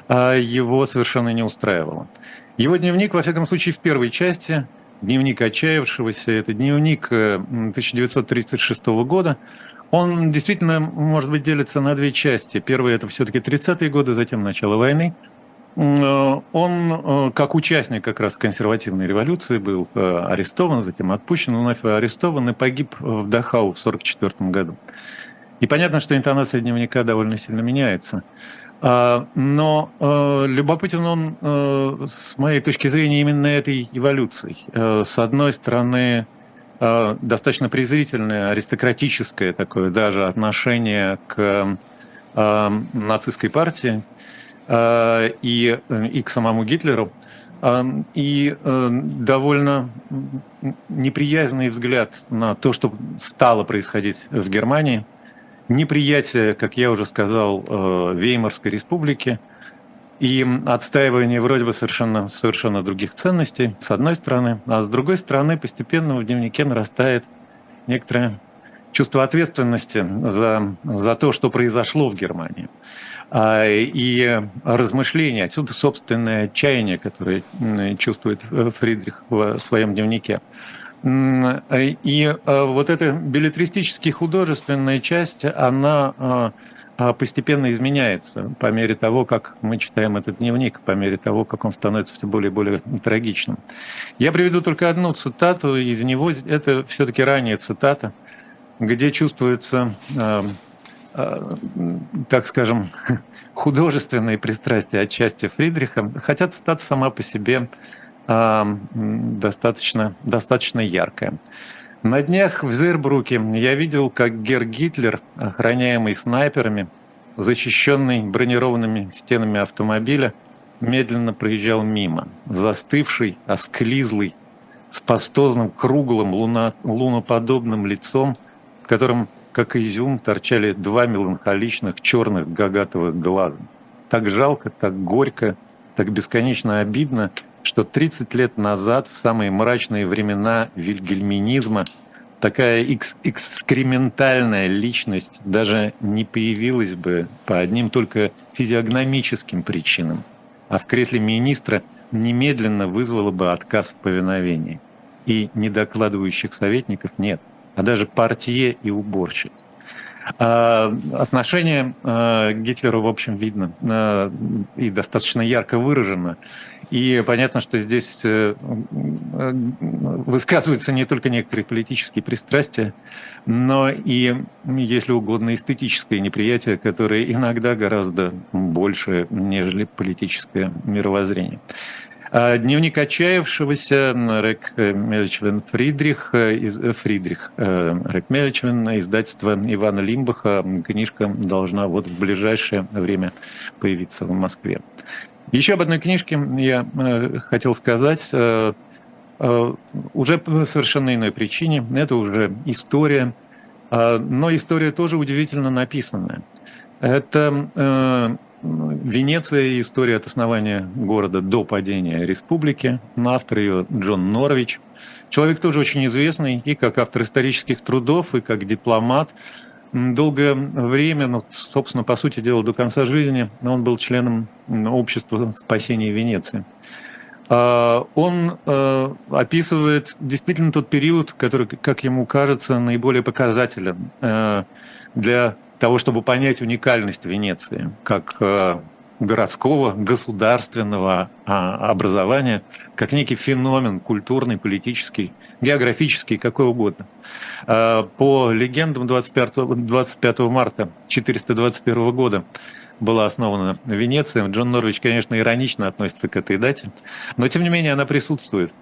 э, его совершенно не устраивало. Его дневник, во всяком случае, в первой части, дневник отчаявшегося, это дневник 1936 э, года, он действительно, может быть, делится на две части. Первая – это все-таки 30-е годы, затем начало войны – он, э, как участник как раз консервативной революции, был э, арестован, затем отпущен, вновь арестован и погиб в Дахау в 1944 году. И понятно, что интонация дневника довольно сильно меняется. А, но любопытен он, с моей точки зрения, именно этой эволюцией. С одной стороны, достаточно презрительное, аристократическое такое даже отношение к нацистской партии, Э, и, э, и к самому Гитлеру, э, и довольно неприязненный взгляд на то, что стало происходить в Германии, неприятие, как я уже сказал, Веймарской республики и отстаивание вроде бы совершенно, совершенно других ценностей, с одной стороны, а с другой стороны постепенно в дневнике нарастает некоторое чувство ответственности за, за то, что произошло в Германии. А, и размышления, отсюда собственное отчаяние, которое чувствует э, Фридрих в своем дневнике. И э, вот эта билетристически художественная часть, она э, постепенно изменяется по мере того, как мы читаем этот дневник, по мере того, как он становится все более и более трагичным. Я приведу только одну цитату из него. Это все-таки ранняя цитата, где чувствуется так скажем, художественные пристрастия отчасти Фридриха, хотя цитата сама по себе э, достаточно, достаточно яркая. На днях в Зербруке я видел, как Гер Гитлер, охраняемый снайперами, защищенный бронированными стенами автомобиля, медленно проезжал мимо, застывший, осклизлый, с пастозным, круглым, луна, луноподобным лицом, в котором как изюм, торчали два меланхоличных черных гагатовых глаза. Так жалко, так горько, так бесконечно обидно, что 30 лет назад, в самые мрачные времена вильгельминизма, такая экс экскрементальная личность даже не появилась бы по одним только физиогномическим причинам, а в кресле министра немедленно вызвала бы отказ в повиновении. И недокладывающих советников нет а даже портье и уборщиц. А, отношение а, к Гитлеру, в общем, видно а, и достаточно ярко выражено. И понятно, что здесь э, высказываются не только некоторые политические пристрастия, но и, если угодно, эстетическое неприятие, которое иногда гораздо больше, нежели политическое мировоззрение. А дневник отчаявшегося Рек Мельчвен Фридрих, из, Фридрих Рек Мельчвен, издательство Ивана Лимбаха. Книжка должна вот в ближайшее время появиться в Москве. Еще об одной книжке я хотел сказать уже по совершенно иной причине. Это уже история, но история тоже удивительно написанная. Это Венеция. История от основания города до падения республики. Автор ее Джон Норвич. Человек тоже очень известный и как автор исторических трудов, и как дипломат. Долгое время, ну, собственно, по сути дела, до конца жизни он был членом общества спасения Венеции. А, он э, описывает действительно тот период, который, как ему кажется, наиболее показателен э, для того, чтобы понять уникальность Венеции как э, городского, государственного а, образования, как некий феномен культурный, политический, географический, какой угодно. А, по легендам 25, 25 марта 421 года была основана Венеция. Джон Норвич, конечно, иронично относится к этой дате, но тем не менее она присутствует.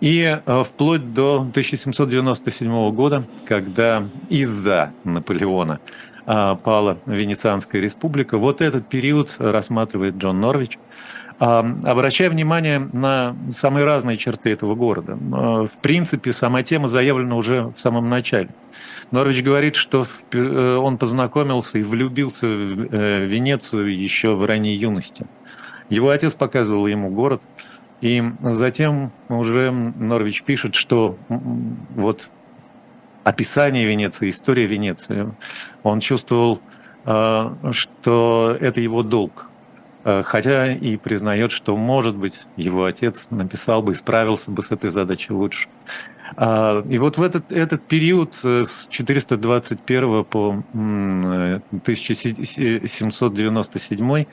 И э, вплоть до 1797 года, когда из-за Наполеона пала Венецианская республика. Вот этот период рассматривает Джон Норвич, а, обращая внимание на самые разные черты этого города. А, в принципе, сама тема заявлена уже в самом начале. Норвич говорит, что э, он познакомился и влюбился в э, Венецию еще в ранней юности. Его отец показывал ему город, и затем уже Норвич пишет, что вот описание Венеции, история Венеции. Он чувствовал, э, что это его долг. Э, хотя и признает, что, может быть, его отец написал бы и справился бы с этой задачей лучше. А, и вот в этот, этот период э, с 421 по 1797 а, э,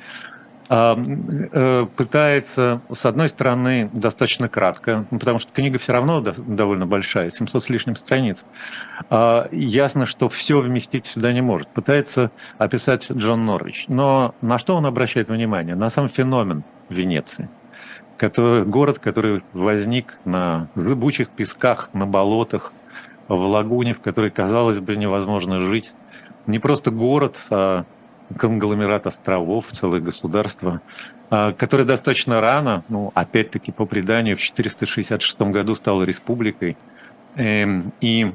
пытается, с одной стороны, достаточно кратко, ну, потому что книга все равно довольно большая, 700 с лишним страниц. А, ясно, что все вместить сюда не может. Пытается описать Джон Норвич. Но на что он обращает внимание? На сам феномен Венеции. Который, город, который возник на зыбучих песках, на болотах, в лагуне, в которой, казалось бы, невозможно жить. Не просто город, а конгломерат островов, целое государство, а, которое достаточно рано, ну, опять-таки по преданию, в 466 году стало республикой. Эм, и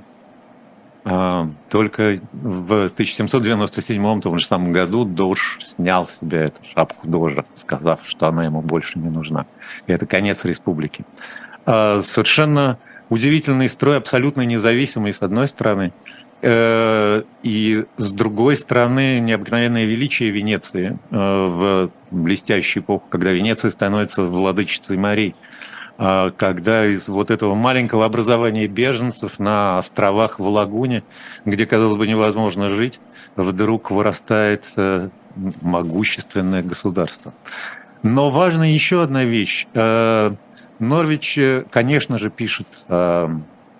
а, только в 1797 том же самом году Дож снял с себя эту шапку Дожа, сказав, что она ему больше не нужна. И это конец республики. А, совершенно удивительный строй, абсолютно независимый, с одной стороны, и с другой стороны, необыкновенное величие Венеции э, в блестящую эпоху, когда Венеция становится владычицей морей, а когда из вот этого маленького образования беженцев на островах в Лагуне, где, казалось бы, невозможно жить, вдруг вырастает э, могущественное государство. Но важна еще одна вещь. Норвич, конечно же, пишет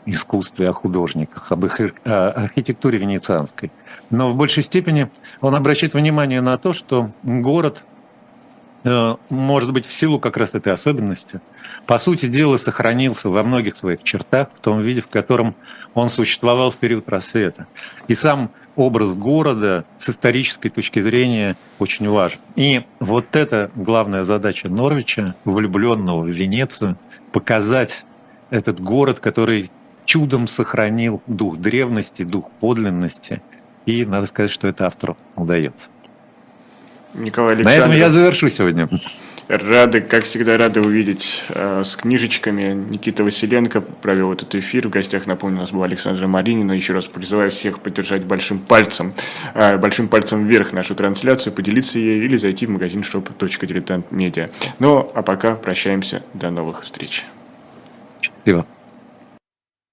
искусстве, о художниках, об их архитектуре венецианской. Но в большей степени он обращает внимание на то, что город, э, может быть, в силу как раз этой особенности, по сути дела, сохранился во многих своих чертах, в том виде, в котором он существовал в период рассвета. И сам образ города с исторической точки зрения очень важен. И вот это главная задача Норвича, влюбленного в Венецию, показать этот город, который чудом сохранил дух древности, дух подлинности. И надо сказать, что это автору удается. Николай Александрович. На этом я завершу сегодня. Рады, как всегда, рады увидеть э, с книжечками. Никита Василенко провел этот эфир. В гостях, напомню, у нас была Александра Маринина. Еще раз призываю всех поддержать большим пальцем, э, большим пальцем вверх нашу трансляцию, поделиться ей или зайти в магазин shop.diletantmedia. Ну, а пока прощаемся. До новых встреч. Счастливо.